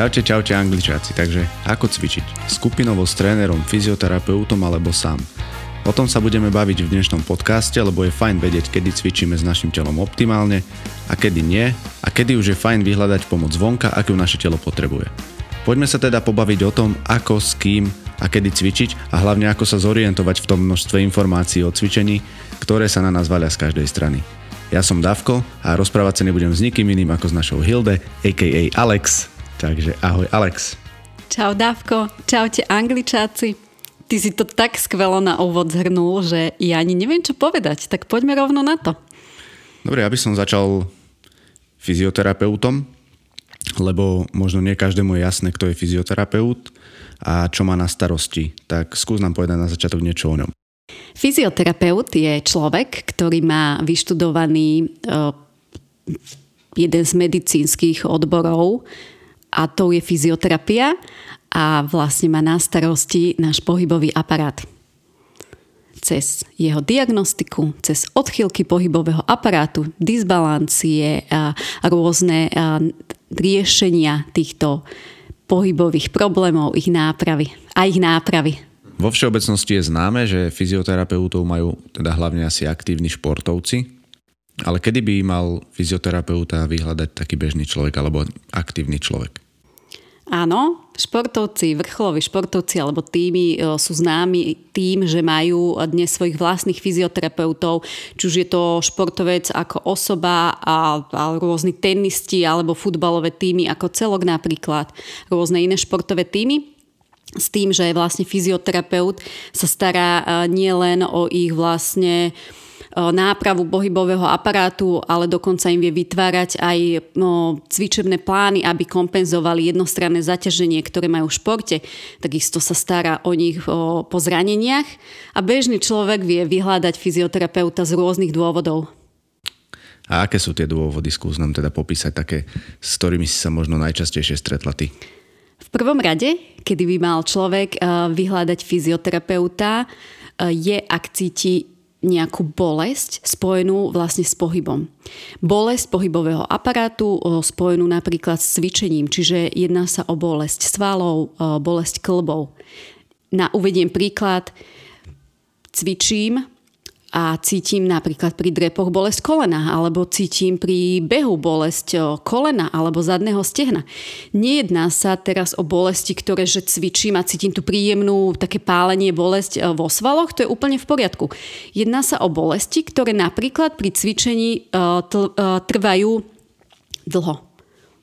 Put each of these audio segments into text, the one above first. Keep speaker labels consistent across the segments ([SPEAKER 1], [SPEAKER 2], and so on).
[SPEAKER 1] Čaute, čaute angličáci. Takže ako cvičiť? Skupinovo s trénerom, fyzioterapeutom alebo sám? O tom sa budeme baviť v dnešnom podcaste, lebo je fajn vedieť, kedy cvičíme s našim telom optimálne a kedy nie a kedy už je fajn vyhľadať pomoc zvonka, akú naše telo potrebuje. Poďme sa teda pobaviť o tom, ako, s kým a kedy cvičiť a hlavne ako sa zorientovať v tom množstve informácií o cvičení, ktoré sa na nás valia z každej strany. Ja som Davko a rozprávať sa nebudem s nikým iným ako s našou Hilde, a.k.a. Alex. Takže ahoj Alex.
[SPEAKER 2] Čau Dávko, čaute Angličáci. Ty si to tak skvelo na úvod zhrnul, že ja ani neviem, čo povedať, tak poďme rovno na to.
[SPEAKER 1] Dobre, ja by som začal fyzioterapeutom, lebo možno nie každému je jasné, kto je fyzioterapeut a čo má na starosti. Tak skús nám povedať na začiatok niečo o ňom.
[SPEAKER 2] Fyzioterapeut je človek, ktorý má vyštudovaný uh, jeden z medicínskych odborov a to je fyzioterapia a vlastne má na starosti náš pohybový aparát. Cez jeho diagnostiku, cez odchylky pohybového aparátu, disbalancie a rôzne riešenia týchto pohybových problémov, ich nápravy a ich nápravy.
[SPEAKER 1] Vo všeobecnosti je známe, že fyzioterapeutov majú teda hlavne asi aktívni športovci, ale kedy by mal fyzioterapeuta vyhľadať taký bežný človek alebo aktívny človek?
[SPEAKER 2] Áno, športovci, vrcholoví športovci alebo týmy e, sú známi tým, že majú dnes svojich vlastných fyzioterapeutov, či už je to športovec ako osoba a, a rôzni tenisti alebo futbalové týmy ako celok napríklad, rôzne iné športové týmy. S tým, že vlastne fyzioterapeut sa stará e, nielen o ich vlastne nápravu pohybového aparátu, ale dokonca im vie vytvárať aj no, cvičebné plány, aby kompenzovali jednostranné zaťaženie, ktoré majú v športe. Takisto sa stará o nich o, po zraneniach a bežný človek vie vyhľadať fyzioterapeuta z rôznych dôvodov.
[SPEAKER 1] A aké sú tie dôvody? Skús nám teda popísať také, s ktorými si sa možno najčastejšie stretla ty.
[SPEAKER 2] V prvom rade, kedy by mal človek vyhľadať fyzioterapeuta, je, ak cíti nejakú bolesť spojenú vlastne s pohybom. Bolesť pohybového aparátu spojenú napríklad s cvičením, čiže jedná sa o bolesť svalov, bolesť klbov. Na uvediem príklad, cvičím a cítim napríklad pri drepoch bolesť kolena alebo cítim pri behu bolesť kolena alebo zadného stehna. Nejedná sa teraz o bolesti, ktoré že cvičím a cítim tú príjemnú také pálenie, bolesť vo svaloch, to je úplne v poriadku. Jedná sa o bolesti, ktoré napríklad pri cvičení trvajú dlho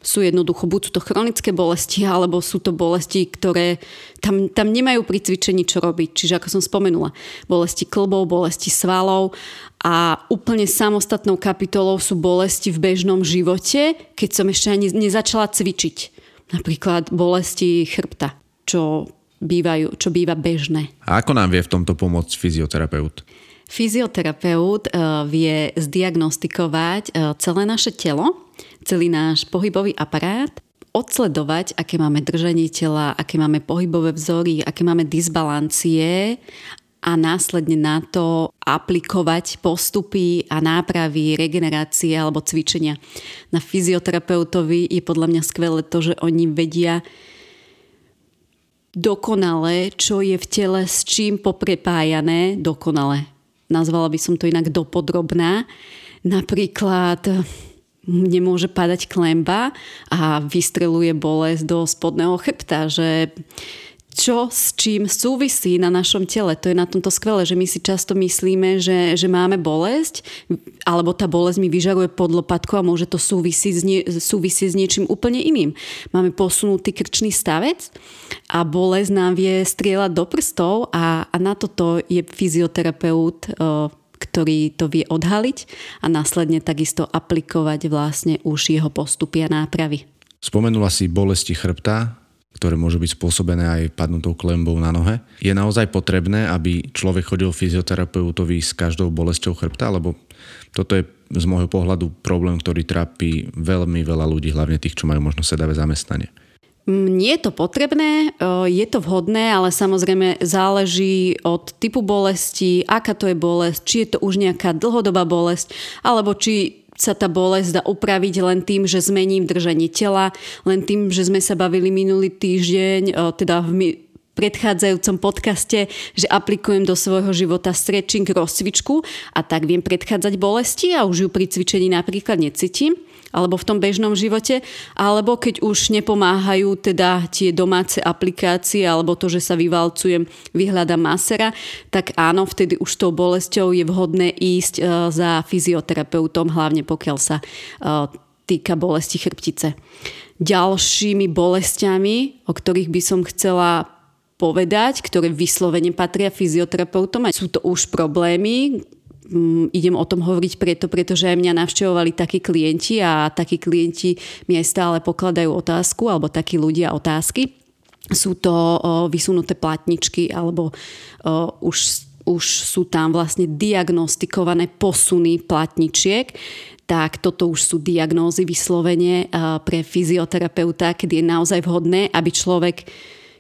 [SPEAKER 2] sú jednoducho buď sú to chronické bolesti, alebo sú to bolesti, ktoré tam, tam nemajú pri cvičení čo robiť. Čiže ako som spomenula, bolesti klbov, bolesti svalov a úplne samostatnou kapitolou sú bolesti v bežnom živote, keď som ešte ani nezačala cvičiť. Napríklad bolesti chrbta, čo, bývajú, čo býva bežné.
[SPEAKER 1] A ako nám vie v tomto pomôcť fyzioterapeut?
[SPEAKER 2] Fyzioterapeut eh, vie zdiagnostikovať eh, celé naše telo, celý náš pohybový aparát, odsledovať, aké máme držanie tela, aké máme pohybové vzory, aké máme disbalancie a následne na to aplikovať postupy a nápravy, regenerácie alebo cvičenia. Na fyzioterapeutovi je podľa mňa skvelé to, že oni vedia dokonale, čo je v tele s čím poprepájané, dokonale. Nazvala by som to inak dopodrobná. Napríklad nemôže padať klemba a vystreluje bolesť do spodného chrbta, že čo s čím súvisí na našom tele. To je na tomto skvelé, že my si často myslíme, že, že máme bolesť, alebo tá bolesť mi vyžaruje pod lopatku a môže to súvisieť s, nie, súvisieť s niečím úplne iným. Máme posunutý krčný stavec a bolesť nám vie strieľať do prstov a, a na toto je fyzioterapeut uh, ktorý to vie odhaliť a následne takisto aplikovať vlastne už jeho postupy a nápravy.
[SPEAKER 1] Spomenula si bolesti chrbta, ktoré môžu byť spôsobené aj padnutou klembou na nohe. Je naozaj potrebné, aby človek chodil fyzioterapeutovi s každou bolesťou chrbta, lebo toto je z môjho pohľadu problém, ktorý trápi veľmi veľa ľudí, hlavne tých, čo majú možno sedavé zamestnanie.
[SPEAKER 2] Nie je to potrebné, je to vhodné, ale samozrejme záleží od typu bolesti, aká to je bolesť, či je to už nejaká dlhodobá bolesť, alebo či sa tá bolesť dá upraviť len tým, že zmením držanie tela, len tým, že sme sa bavili minulý týždeň, teda v predchádzajúcom podcaste, že aplikujem do svojho života stretching, rozcvičku a tak viem predchádzať bolesti a už ju pri cvičení napríklad necítim alebo v tom bežnom živote, alebo keď už nepomáhajú teda tie domáce aplikácie alebo to, že sa vyvalcujem, vyhľadám masera, tak áno, vtedy už tou bolesťou je vhodné ísť e, za fyzioterapeutom, hlavne pokiaľ sa e, týka bolesti chrbtice. Ďalšími bolestiami, o ktorých by som chcela povedať, ktoré vyslovene patria fyzioterapeutom. A sú to už problémy, mm, idem o tom hovoriť preto, pretože aj mňa navštevovali takí klienti a takí klienti mi aj stále pokladajú otázku, alebo takí ľudia otázky. Sú to o, vysunuté platničky, alebo o, už, už sú tam vlastne diagnostikované posuny platničiek tak toto už sú diagnózy vyslovene pre fyzioterapeuta, kedy je naozaj vhodné, aby človek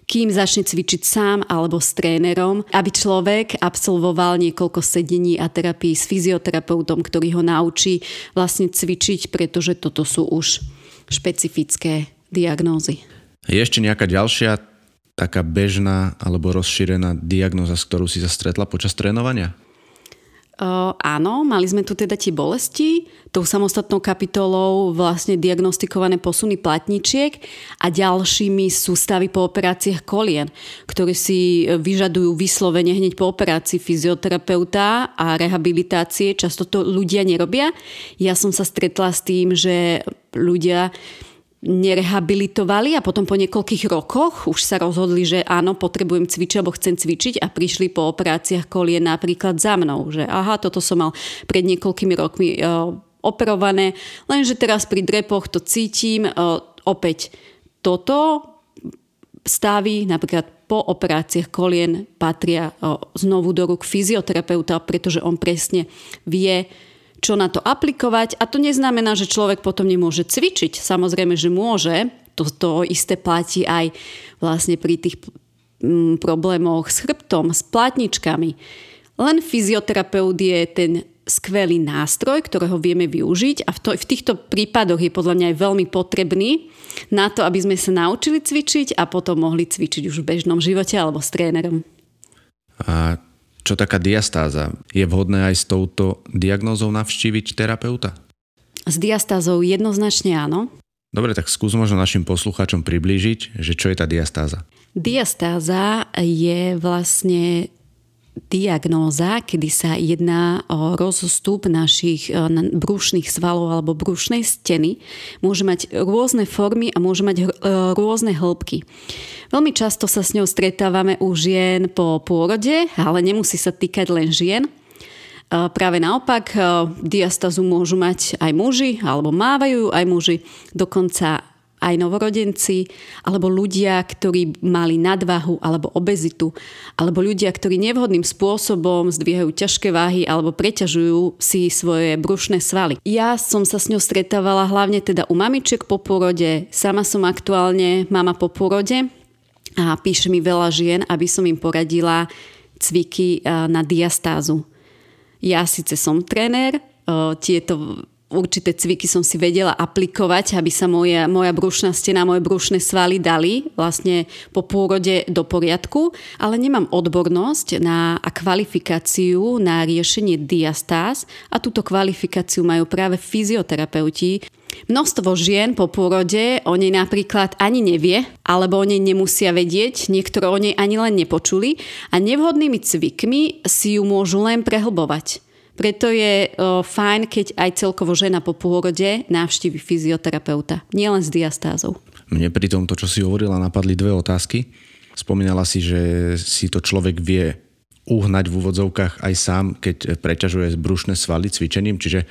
[SPEAKER 2] kým začne cvičiť sám alebo s trénerom, aby človek absolvoval niekoľko sedení a terapii s fyzioterapeutom, ktorý ho naučí vlastne cvičiť, pretože toto sú už špecifické diagnózy.
[SPEAKER 1] Je ešte nejaká ďalšia taká bežná alebo rozšírená diagnóza, s ktorou si sa stretla počas trénovania?
[SPEAKER 2] Áno, mali sme tu teda tie bolesti, tou samostatnou kapitolou vlastne diagnostikované posuny platničiek a ďalšími sú stavy po operáciách kolien, ktoré si vyžadujú vyslovene hneď po operácii fyzioterapeuta a rehabilitácie. Často to ľudia nerobia. Ja som sa stretla s tým, že ľudia nerehabilitovali a potom po niekoľkých rokoch už sa rozhodli, že áno, potrebujem cvičiť alebo chcem cvičiť a prišli po operáciách kolien napríklad za mnou, že aha, toto som mal pred niekoľkými rokmi e, operované, lenže teraz pri drepoch to cítim, e, opäť toto stavy napríklad po operáciách kolien patria e, znovu do rúk fyzioterapeuta, pretože on presne vie, čo na to aplikovať a to neznamená, že človek potom nemôže cvičiť. Samozrejme, že môže, to, to isté platí aj vlastne pri tých mm, problémoch s chrbtom, s platničkami. Len fyzioterapeut je ten skvelý nástroj, ktorého vieme využiť a v, to, v týchto prípadoch je podľa mňa aj veľmi potrebný na to, aby sme sa naučili cvičiť a potom mohli cvičiť už v bežnom živote alebo s trénerom.
[SPEAKER 1] A čo taká diastáza? Je vhodné aj s touto diagnózou navštíviť terapeuta?
[SPEAKER 2] S diastázou jednoznačne áno.
[SPEAKER 1] Dobre, tak skús možno našim poslucháčom priblížiť, že čo je tá diastáza.
[SPEAKER 2] Diastáza je vlastne diagnóza, kedy sa jedná o rozostup našich e, brušných svalov alebo brušnej steny. Môže mať rôzne formy a môže mať e, rôzne hĺbky. Veľmi často sa s ňou stretávame u žien po pôrode, ale nemusí sa týkať len žien. E, práve naopak, diastazu môžu mať aj muži, alebo mávajú aj muži. Dokonca aj novorodenci, alebo ľudia, ktorí mali nadvahu alebo obezitu, alebo ľudia, ktorí nevhodným spôsobom zdvíhajú ťažké váhy alebo preťažujú si svoje brušné svaly. Ja som sa s ňou stretávala hlavne teda u mamičiek po pôrode, sama som aktuálne mama po pôrode a píše mi veľa žien, aby som im poradila cviky na diastázu. Ja síce som tréner, tieto určité cviky som si vedela aplikovať, aby sa moja, moja brušná stena, moje brušné svaly dali vlastne po pôrode do poriadku, ale nemám odbornosť na, a kvalifikáciu na riešenie diastáz a túto kvalifikáciu majú práve fyzioterapeuti. Množstvo žien po pôrode o nej napríklad ani nevie, alebo o nej nemusia vedieť, niektoré o nej ani len nepočuli a nevhodnými cvikmi si ju môžu len prehlbovať. Preto je o, fajn, keď aj celkovo žena po pôrode navštívi fyzioterapeuta. Nielen s diastázou.
[SPEAKER 1] Mne pri tomto, čo si hovorila, napadli dve otázky. Spomínala si, že si to človek vie uhnať v úvodzovkách aj sám, keď preťažuje brušné svaly cvičením, čiže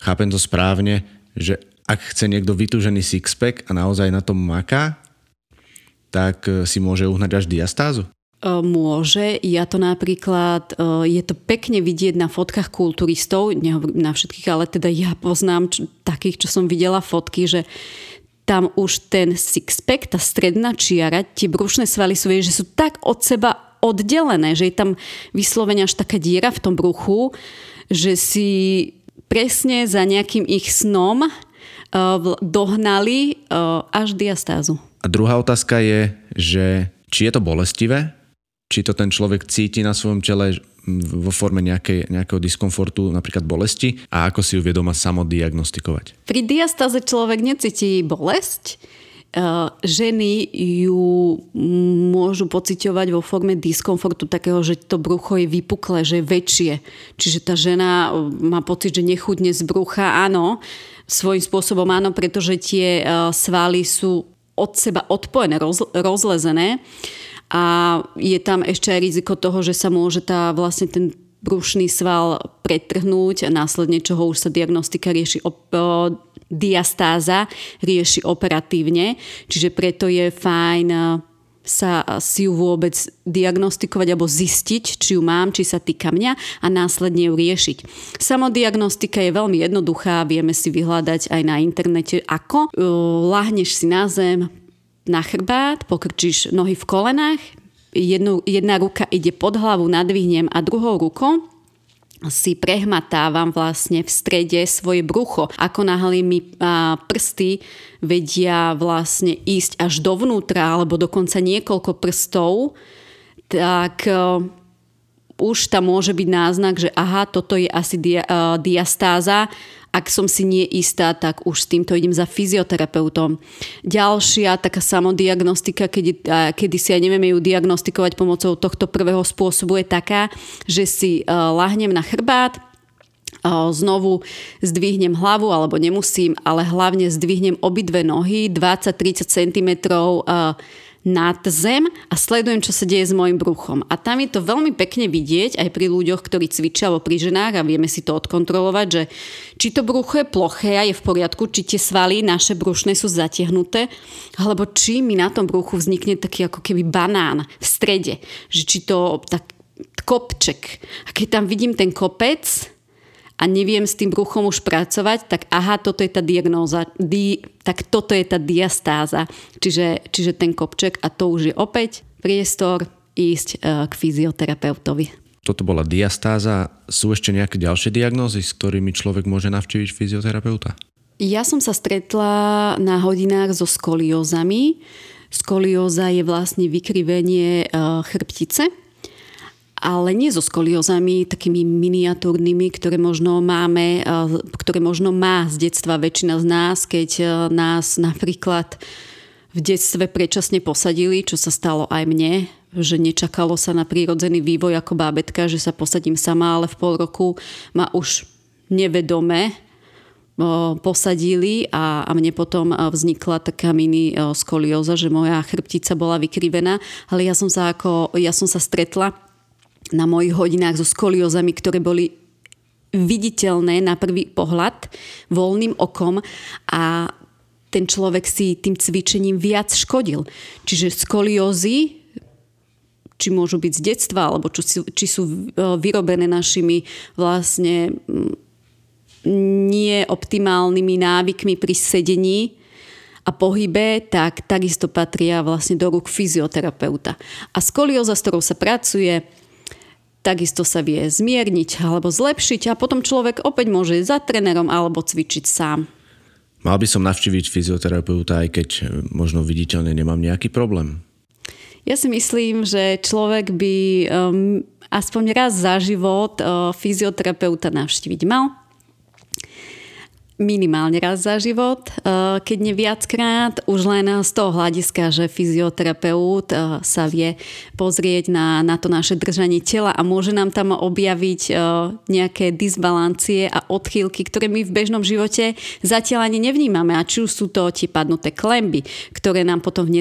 [SPEAKER 1] chápem to správne, že ak chce niekto vytúžený sixpack a naozaj na tom maká, tak si môže uhnať až diastázu?
[SPEAKER 2] E, môže. Ja to napríklad, e, je to pekne vidieť na fotkách kulturistov, nehovorím na všetkých, ale teda ja poznám čo, takých, čo som videla fotky, že tam už ten sixpack, tá stredná čiara, tie brušné svaly sú, že sú tak od seba oddelené, že je tam vyslovene až taká diera v tom bruchu, že si presne za nejakým ich snom uh, dohnali uh, až diastázu.
[SPEAKER 1] A druhá otázka je, že či je to bolestivé, či to ten človek cíti na svojom tele vo forme nejakej, nejakého diskomfortu, napríklad bolesti a ako si ju vie doma samodiagnostikovať.
[SPEAKER 2] Pri diastáze človek necíti bolesť, ženy ju môžu pociťovať vo forme diskomfortu takého, že to brucho je vypuklé, že je väčšie. Čiže tá žena má pocit, že nechudne z brucha. Áno, svojím spôsobom áno, pretože tie svaly sú od seba odpojené, roz, rozlezené a je tam ešte aj riziko toho, že sa môže tá vlastne ten brušný sval pretrhnúť a následne čoho už sa diagnostika rieši op- diastáza rieši operatívne. Čiže preto je fajn sa si ju vôbec diagnostikovať alebo zistiť, či ju mám, či sa týka mňa a následne ju riešiť. Samodiagnostika je veľmi jednoduchá, vieme si vyhľadať aj na internete ako. Lahneš si na zem, na chrbát, pokrčíš nohy v kolenách, jednu, jedna ruka ide pod hlavu, nadvihnem a druhou rukou si prehmatávam vlastne v strede svoje brucho. Ako náhle mi prsty vedia vlastne ísť až dovnútra, alebo dokonca niekoľko prstov, tak už tam môže byť náznak, že aha, toto je asi dia, diastáza ak som si nie istá, tak už s týmto idem za fyzioterapeutom. Ďalšia taká samodiagnostika, kedy, kedy si ja nevieme ju diagnostikovať pomocou tohto prvého spôsobu je taká, že si lahnem na chrbát, znovu zdvihnem hlavu, alebo nemusím, ale hlavne zdvihnem obidve nohy 20-30 cm nad zem a sledujem, čo sa deje s môjim bruchom. A tam je to veľmi pekne vidieť aj pri ľuďoch, ktorí cvičia alebo pri ženách a vieme si to odkontrolovať, že či to brucho je ploché a je v poriadku, či tie svaly naše brušné sú zatiahnuté, alebo či mi na tom bruchu vznikne taký ako keby banán v strede. Že či to tak kopček. A keď tam vidím ten kopec, a neviem s tým bruchom už pracovať, tak aha, toto je tá diagnóza, di, tak toto je tá diastáza, čiže, čiže ten kopček a to už je opäť priestor ísť e, k fyzioterapeutovi.
[SPEAKER 1] Toto bola diastáza. Sú ešte nejaké ďalšie diagnózy, s ktorými človek môže navštíviť fyzioterapeuta?
[SPEAKER 2] Ja som sa stretla na hodinách so skoliózami. Skolióza je vlastne vykrivenie e, chrbtice, ale nie so skoliozami takými miniatúrnymi, ktoré možno máme, ktoré možno má z detstva väčšina z nás, keď e, nás napríklad v detstve predčasne posadili, čo sa stalo aj mne, že nečakalo sa na prírodzený vývoj ako bábetka, že sa posadím sama, ale v pol roku ma už nevedome e, posadili a, a mne potom vznikla taká mini e, skolióza, že moja chrbtica bola vykrivená, ale ja som sa, ako, ja som sa stretla na mojich hodinách so skoliozami, ktoré boli viditeľné na prvý pohľad voľným okom a ten človek si tým cvičením viac škodil. Čiže skoliózy, či môžu byť z detstva, alebo či sú, či sú e, vyrobené našimi vlastne mm, neoptimálnymi návykmi pri sedení a pohybe, tak takisto patria vlastne do rúk fyzioterapeuta. A skolióza, s ktorou sa pracuje, takisto sa vie zmierniť alebo zlepšiť a potom človek opäť môže ísť za trénerom alebo cvičiť sám.
[SPEAKER 1] Mal by som navštíviť fyzioterapeuta, aj keď možno viditeľne nemám nejaký problém?
[SPEAKER 2] Ja si myslím, že človek by um, aspoň raz za život uh, fyzioterapeuta navštíviť mal minimálne raz za život, eh, keď nie viackrát, už len z toho hľadiska, že fyzioterapeut eh, sa vie pozrieť na, na to naše držanie tela a môže nám tam objaviť eh, nejaké disbalancie a odchýlky, ktoré my v bežnom živote zatiaľ ani nevnímame. A či už sú to tie padnuté klemby, ktoré nám potom v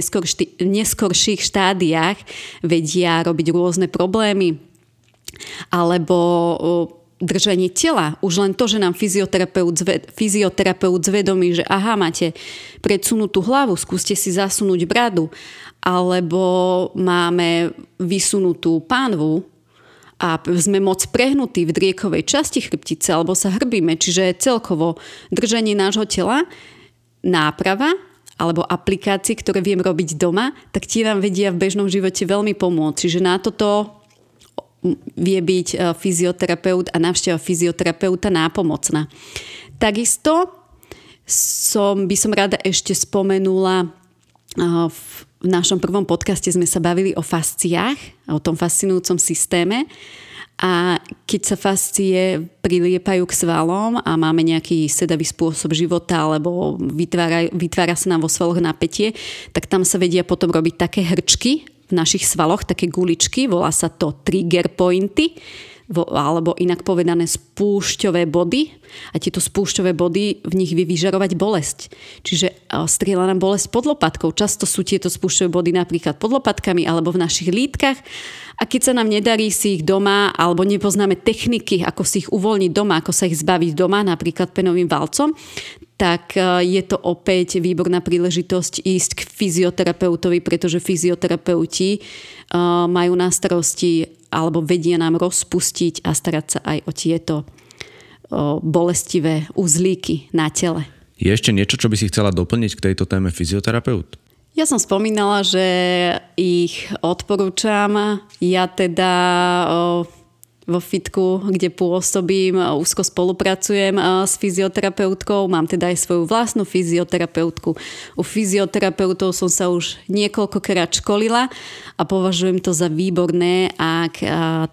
[SPEAKER 2] neskorších štádiách vedia robiť rôzne problémy, alebo držanie tela. Už len to, že nám fyzioterapeut, zved, fyzioterapeut zvedomí, že aha, máte predsunutú hlavu, skúste si zasunúť bradu, alebo máme vysunutú pánvu a sme moc prehnutí v driekovej časti chrbtice, alebo sa hrbíme, čiže celkovo držanie nášho tela, náprava alebo aplikácie, ktoré viem robiť doma, tak tie nám vedia v bežnom živote veľmi pomôcť. Čiže na toto vie byť fyzioterapeut a návšteva fyzioterapeuta nápomocná. Takisto som, by som rada ešte spomenula v našom prvom podcaste sme sa bavili o fasciách, o tom fascinujúcom systéme a keď sa fascie priliepajú k svalom a máme nejaký sedavý spôsob života alebo vytvára, vytvára sa nám vo svaloch napätie, tak tam sa vedia potom robiť také hrčky v našich svaloch, také guličky, volá sa to trigger pointy alebo inak povedané spúšťové body a tieto spúšťové body v nich vyžarovať bolesť. Čiže strieľa nám bolesť pod lopatkou. Často sú tieto spúšťové body napríklad pod lopatkami alebo v našich lítkach a keď sa nám nedarí si ich doma alebo nepoznáme techniky, ako si ich uvoľniť doma, ako sa ich zbaviť doma, napríklad penovým valcom, tak je to opäť výborná príležitosť ísť k fyzioterapeutovi, pretože fyzioterapeuti majú na starosti alebo vedia nám rozpustiť a starať sa aj o tieto o bolestivé uzlíky na tele.
[SPEAKER 1] Je ešte niečo, čo by si chcela doplniť k tejto téme fyzioterapeut?
[SPEAKER 2] Ja som spomínala, že ich odporúčam. Ja teda vo fitku, kde pôsobím, úzko spolupracujem s fyzioterapeutkou, mám teda aj svoju vlastnú fyzioterapeutku. U fyzioterapeutov som sa už niekoľkokrát školila a považujem to za výborné, ak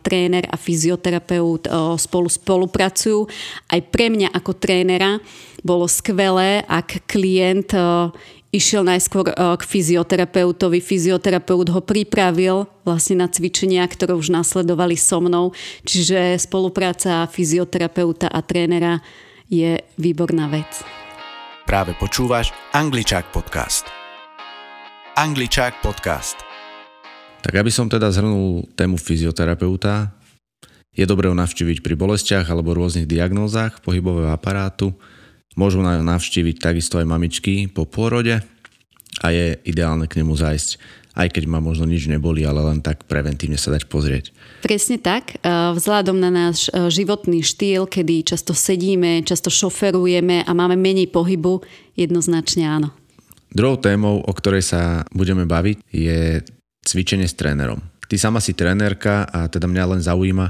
[SPEAKER 2] tréner a fyzioterapeut spolu spolupracujú. Aj pre mňa ako trénera bolo skvelé, ak klient išiel najskôr eh, k fyzioterapeutovi. Fyzioterapeut ho pripravil vlastne na cvičenia, ktoré už nasledovali so mnou. Čiže spolupráca fyzioterapeuta a trénera je výborná vec.
[SPEAKER 1] Práve počúvaš Angličák podcast. Angličák podcast. Tak aby som teda zhrnul tému fyzioterapeuta, je dobré ho navštíviť pri bolestiach alebo rôznych diagnózach pohybového aparátu, Môžu navštíviť takisto aj mamičky po pôrode a je ideálne k nemu zájsť aj keď ma možno nič neboli, ale len tak preventívne sa dať pozrieť.
[SPEAKER 2] Presne tak. E, vzhľadom na náš e, životný štýl, kedy často sedíme, často šoferujeme a máme menej pohybu, jednoznačne áno.
[SPEAKER 1] Druhou témou, o ktorej sa budeme baviť, je cvičenie s trénerom. Ty sama si trénerka a teda mňa len zaujíma,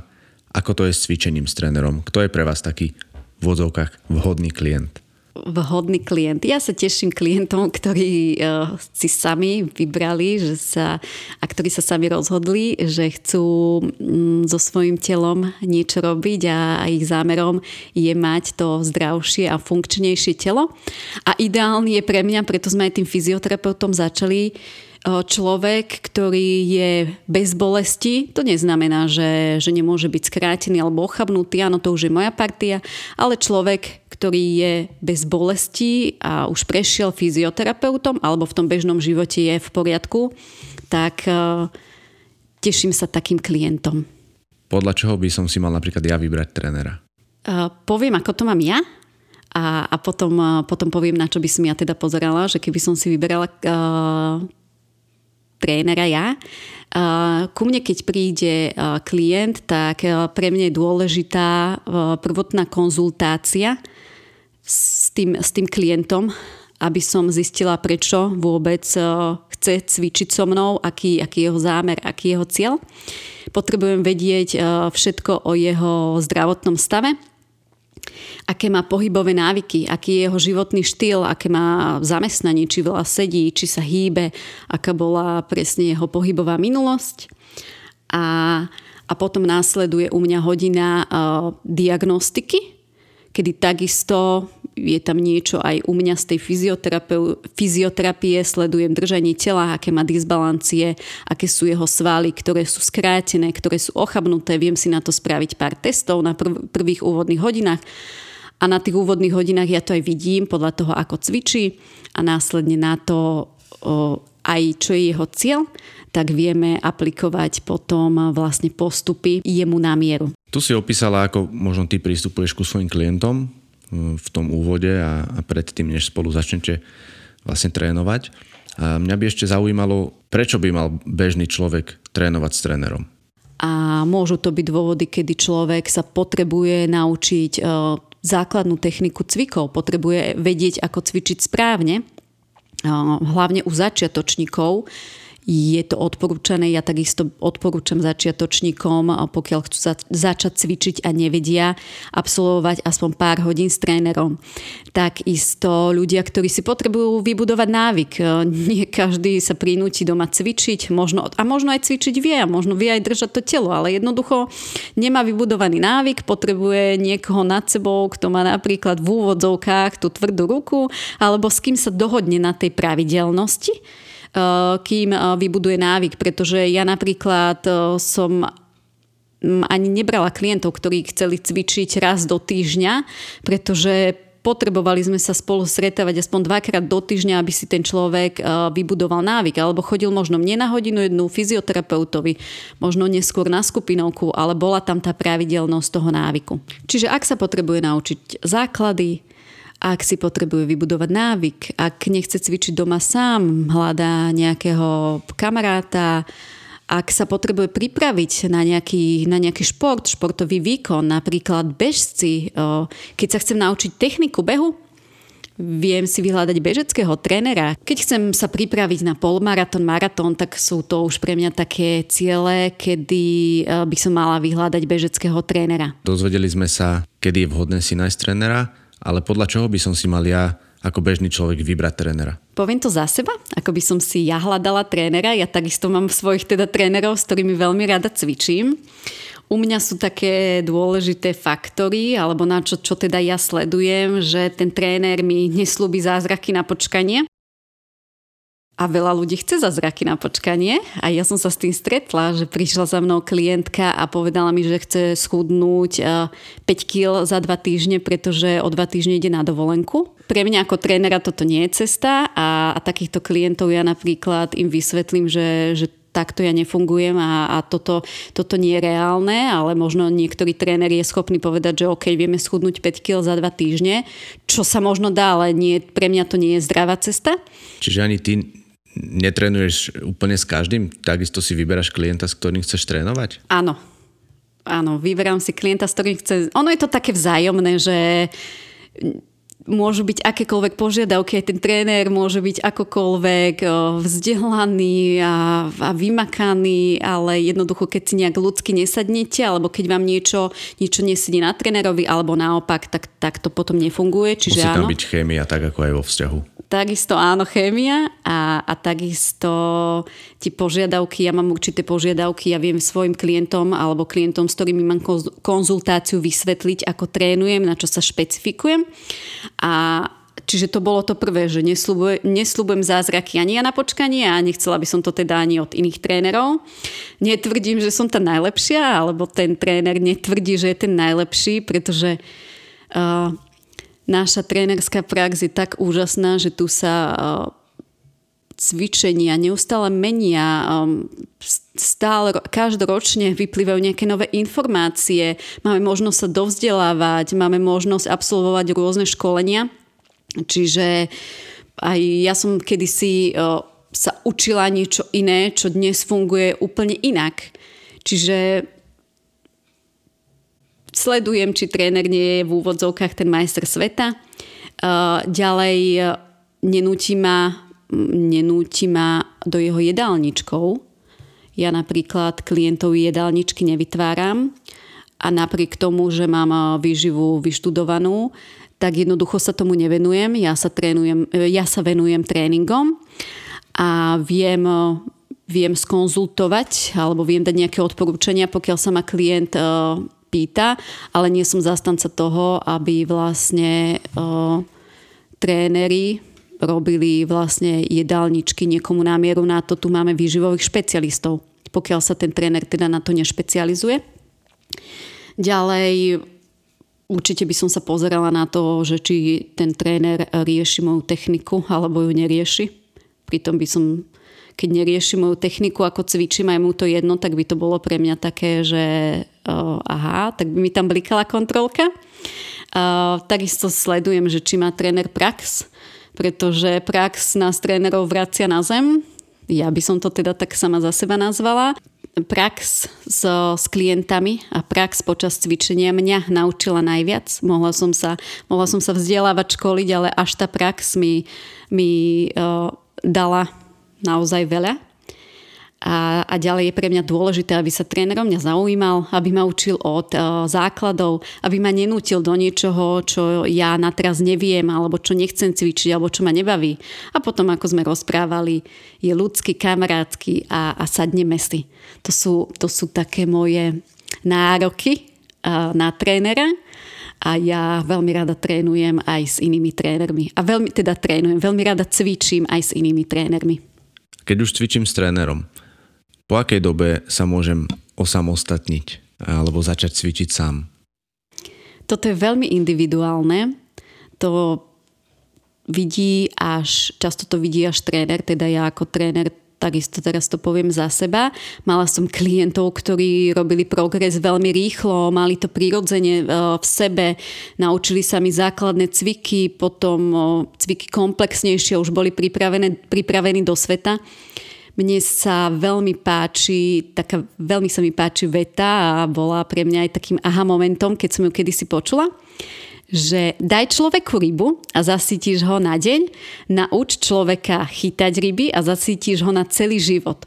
[SPEAKER 1] ako to je s cvičením s trénerom. Kto je pre vás taký v vhodný klient?
[SPEAKER 2] vhodný klient. Ja sa teším klientom, ktorí uh, si sami vybrali že sa, a ktorí sa sami rozhodli, že chcú um, so svojím telom niečo robiť a, a ich zámerom je mať to zdravšie a funkčnejšie telo. A ideálny je pre mňa, preto sme aj tým fyzioterapeutom začali, človek, ktorý je bez bolesti, to neznamená, že, že nemôže byť skrátený alebo ochabnutý, áno, to už je moja partia, ale človek, ktorý je bez bolesti a už prešiel fyzioterapeutom alebo v tom bežnom živote je v poriadku, tak teším sa takým klientom.
[SPEAKER 1] Podľa čoho by som si mal napríklad ja vybrať trénera?
[SPEAKER 2] Uh, poviem, ako to mám ja a, a potom, potom poviem, na čo by som ja teda pozerala, že keby som si vyberala uh, trénera ja. Ku mne, keď príde klient, tak pre mňa je dôležitá prvotná konzultácia s tým, s tým klientom, aby som zistila, prečo vôbec chce cvičiť so mnou, aký, aký je jeho zámer, aký je jeho cieľ. Potrebujem vedieť všetko o jeho zdravotnom stave, aké má pohybové návyky, aký je jeho životný štýl, aké má zamestnanie, či veľa sedí, či sa hýbe, aká bola presne jeho pohybová minulosť. A, a potom následuje u mňa hodina uh, diagnostiky, kedy takisto je tam niečo aj u mňa z tej fyzioterapie, sledujem držanie tela, aké má disbalancie, aké sú jeho svaly, ktoré sú skrátené, ktoré sú ochabnuté. Viem si na to spraviť pár testov na prv, prvých úvodných hodinách a na tých úvodných hodinách ja to aj vidím podľa toho, ako cvičí a následne na to o, aj čo je jeho cieľ, tak vieme aplikovať potom vlastne postupy jemu na mieru.
[SPEAKER 1] Tu si opísala, ako možno ty prístupuješ ku svojim klientom v tom úvode a, a predtým, než spolu začnete vlastne trénovať. A mňa by ešte zaujímalo, prečo by mal bežný človek trénovať s trénerom?
[SPEAKER 2] A môžu to byť dôvody, kedy človek sa potrebuje naučiť e, základnú techniku cvikov, potrebuje vedieť, ako cvičiť správne, e, hlavne u začiatočníkov je to odporúčané. Ja takisto odporúčam začiatočníkom, pokiaľ chcú za- začať cvičiť a nevedia, absolvovať aspoň pár hodín s trénerom. Takisto ľudia, ktorí si potrebujú vybudovať návyk. Nie každý sa prinúti doma cvičiť, možno, a možno aj cvičiť vie, a možno vie aj držať to telo, ale jednoducho nemá vybudovaný návyk, potrebuje niekoho nad sebou, kto má napríklad v úvodzovkách tú tvrdú ruku, alebo s kým sa dohodne na tej pravidelnosti kým eh, vybuduje návyk, pretože ja napríklad eh, som mm, ani nebrala klientov, ktorí chceli cvičiť raz do týždňa, pretože potrebovali sme sa spolu stretávať aspoň dvakrát do týždňa, aby si ten človek vybudoval návyk. Alebo chodil možno mne na hodinu jednu fyzioterapeutovi, možno neskôr na skupinovku, ale bola tam tá pravidelnosť toho návyku. Čiže ak sa potrebuje naučiť základy, ak si potrebuje vybudovať návyk, ak nechce cvičiť doma sám, hľadá nejakého kamaráta, ak sa potrebuje pripraviť na nejaký, na nejaký šport, športový výkon, napríklad bežci, keď sa chcem naučiť techniku behu, viem si vyhľadať bežeckého trénera. Keď chcem sa pripraviť na polmaratón, maratón, tak sú to už pre mňa také ciele, kedy by som mala vyhľadať bežeckého trénera.
[SPEAKER 1] Dozvedeli sme sa, kedy je vhodné si nájsť trénera ale podľa čoho by som si mal ja ako bežný človek vybrať trénera?
[SPEAKER 2] Poviem to za seba, ako by som si ja hľadala trénera. Ja takisto mám svojich teda trénerov, s ktorými veľmi rada cvičím. U mňa sú také dôležité faktory, alebo na čo, čo teda ja sledujem, že ten tréner mi neslúbi zázraky na počkanie. A veľa ľudí chce zázraky na počkanie a ja som sa s tým stretla, že prišla za mnou klientka a povedala mi, že chce schudnúť 5 eh, kg za 2 týždne, pretože o 2 týždne ide na dovolenku. Pre mňa ako trénera toto nie je cesta a, a takýchto klientov ja napríklad im vysvetlím, že, že takto ja nefungujem a, a toto, toto nie je reálne, ale možno niektorý tréner je schopný povedať, že OK, vieme schudnúť 5 kg za 2 týždne, čo sa možno dá, ale nie, pre mňa to nie je zdravá cesta.
[SPEAKER 1] Čiže ani ty netrenuješ úplne s každým? Takisto si vyberáš klienta, s ktorým chceš trénovať?
[SPEAKER 2] Áno. Áno, vyberám si klienta, s ktorým chce... Ono je to také vzájomné, že môžu byť akékoľvek požiadavky, aj ten tréner môže byť akokoľvek vzdelaný a, a vymakaný, ale jednoducho, keď si nejak ľudsky nesadnete, alebo keď vám niečo, niečo nesedí na trénerovi, alebo naopak, tak, tak to potom nefunguje.
[SPEAKER 1] Čiže Musí tam áno. byť chémia, tak ako aj vo vzťahu.
[SPEAKER 2] Takisto áno, chémia a, a takisto tie požiadavky, ja mám určité požiadavky, ja viem svojim klientom alebo klientom, s ktorými mám konzultáciu vysvetliť, ako trénujem, na čo sa špecifikujem. A Čiže to bolo to prvé, že nesľubujem zázraky ani ja na počkanie a nechcela by som to teda ani od iných trénerov. Netvrdím, že som tá najlepšia, alebo ten tréner netvrdí, že je ten najlepší, pretože uh, Naša trénerská prax je tak úžasná, že tu sa eh, cvičenia neustále menia, ehm, stále, každoročne vyplývajú nejaké nové informácie, máme možnosť sa dovzdelávať, máme možnosť absolvovať rôzne školenia. Čiže aj ja som kedysi eh, sa učila niečo iné, čo dnes funguje úplne inak. Čiže sledujem, či tréner nie je v úvodzovkách ten majster sveta. Ďalej e, nenúti ma, nenúti ma do jeho jedálničkov. Ja napríklad klientov jedálničky nevytváram a napriek tomu, že mám e, výživu vyštudovanú, tak jednoducho sa tomu nevenujem. Ja sa, trénujem, e, ja sa venujem tréningom a viem, viem skonzultovať alebo viem dať nejaké odporúčania, pokiaľ sa ma klient pýta, ale nie som zastanca toho, aby vlastne tréneri robili vlastne jedálničky niekomu na mieru na to. Tu máme výživových špecialistov, pokiaľ sa ten tréner teda na to nešpecializuje. Ďalej určite by som sa pozerala na to, že či ten tréner rieši moju techniku alebo ju nerieši. Pritom by som keď nerieši moju techniku, ako cvičím, aj mu to jedno, tak by to bolo pre mňa také, že uh, aha, tak by mi tam blikala kontrolka. Uh, takisto sledujem, že či má tréner prax, pretože prax nás trénerov vracia na zem. Ja by som to teda tak sama za seba nazvala prax so, s klientami a prax počas cvičenia mňa naučila najviac. Mohla som sa, mohla som sa vzdelávať, školiť, ale až tá prax mi, mi uh, dala naozaj veľa. A, a ďalej je pre mňa dôležité, aby sa tréner o mňa zaujímal, aby ma učil od uh, základov, aby ma nenútil do niečoho, čo ja na teraz neviem, alebo čo nechcem cvičiť, alebo čo ma nebaví. A potom, ako sme rozprávali, je ľudský, kamarátsky a, a sadneme si. To sú, to sú také moje nároky uh, na trénera a ja veľmi rada trénujem aj s inými trénermi. A veľmi teda trénujem, veľmi rada cvičím aj s inými trénermi.
[SPEAKER 1] Keď už cvičím s trénerom, po akej dobe sa môžem osamostatniť alebo začať cvičiť sám?
[SPEAKER 2] Toto je veľmi individuálne. To vidí až, často to vidí až tréner, teda ja ako tréner takisto teraz to poviem za seba. Mala som klientov, ktorí robili progres veľmi rýchlo, mali to prirodzene e, v sebe, naučili sa mi základné cviky, potom cviky komplexnejšie, už boli pripravené, pripravení do sveta. Mne sa veľmi páči, taká, veľmi sa mi páči veta a bola pre mňa aj takým aha momentom, keď som ju kedysi počula že daj človeku rybu a zasítiš ho na deň, nauč človeka chytať ryby a zasítiš ho na celý život.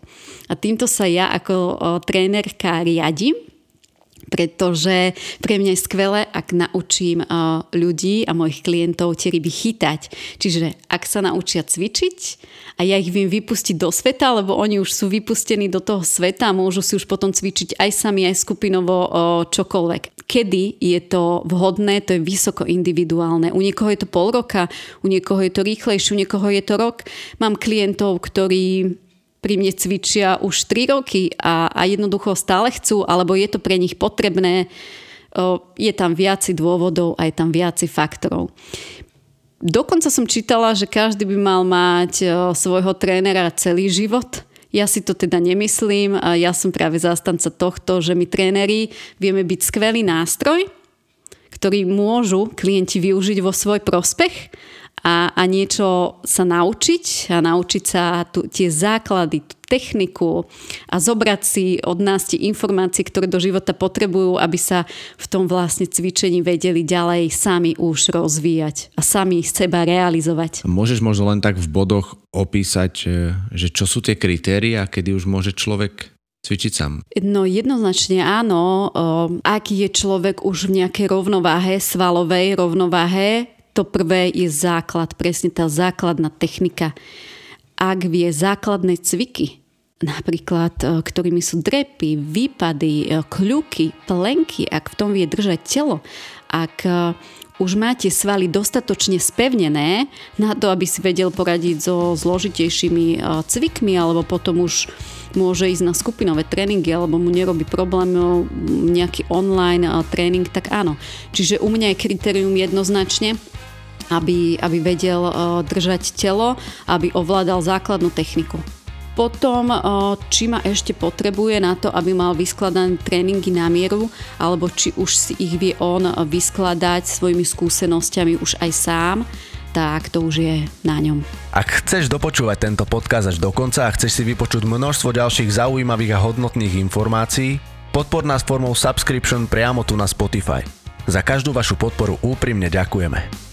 [SPEAKER 2] A týmto sa ja ako trénerka riadím pretože pre mňa je skvelé, ak naučím ľudí a mojich klientov tie ryby chytať. Čiže ak sa naučia cvičiť a ja ich viem vypustiť do sveta, lebo oni už sú vypustení do toho sveta a môžu si už potom cvičiť aj sami, aj skupinovo čokoľvek. Kedy je to vhodné, to je vysoko individuálne. U niekoho je to pol roka, u niekoho je to rýchlejšie, u niekoho je to rok. Mám klientov, ktorí pri mne cvičia už 3 roky a, a jednoducho stále chcú, alebo je to pre nich potrebné, je tam viaci dôvodov a je tam viaci faktorov. Dokonca som čítala, že každý by mal mať svojho trénera celý život. Ja si to teda nemyslím. Ja som práve zástanca tohto, že my tréneri vieme byť skvelý nástroj, ktorý môžu klienti využiť vo svoj prospech a, a niečo sa naučiť a naučiť sa tu, tie základy, tú techniku a zobrať si od nás tie informácie, ktoré do života potrebujú, aby sa v tom vlastne cvičení vedeli ďalej sami už rozvíjať a sami seba realizovať.
[SPEAKER 1] Môžeš možno len tak v bodoch opísať, e, že čo sú tie kritéria, kedy už môže človek cvičiť sám?
[SPEAKER 2] No jednoznačne áno. Ak je človek už v nejakej rovnováhe, svalovej rovnováhe, to prvé je základ, presne tá základná technika. Ak vie základné cviky, napríklad e, ktorými sú drepy, výpady, e, kľuky, plenky, ak v tom vie držať telo, ak e, už máte svaly dostatočne spevnené na to, aby si vedel poradiť so zložitejšími cvikmi, alebo potom už môže ísť na skupinové tréningy, alebo mu nerobí problém nejaký online tréning, tak áno. Čiže u mňa je kritérium jednoznačne aby, aby vedel uh, držať telo, aby ovládal základnú techniku. Potom, uh, či ma ešte potrebuje na to, aby mal vyskladané tréningy na mieru, alebo či už si ich vie on vyskladať svojimi skúsenosťami už aj sám, tak to už je na ňom.
[SPEAKER 3] Ak chceš dopočúvať tento podcast až do konca a chceš si vypočuť množstvo ďalších zaujímavých a hodnotných informácií, podpor nás formou subscription priamo tu na Spotify. Za každú vašu podporu úprimne ďakujeme.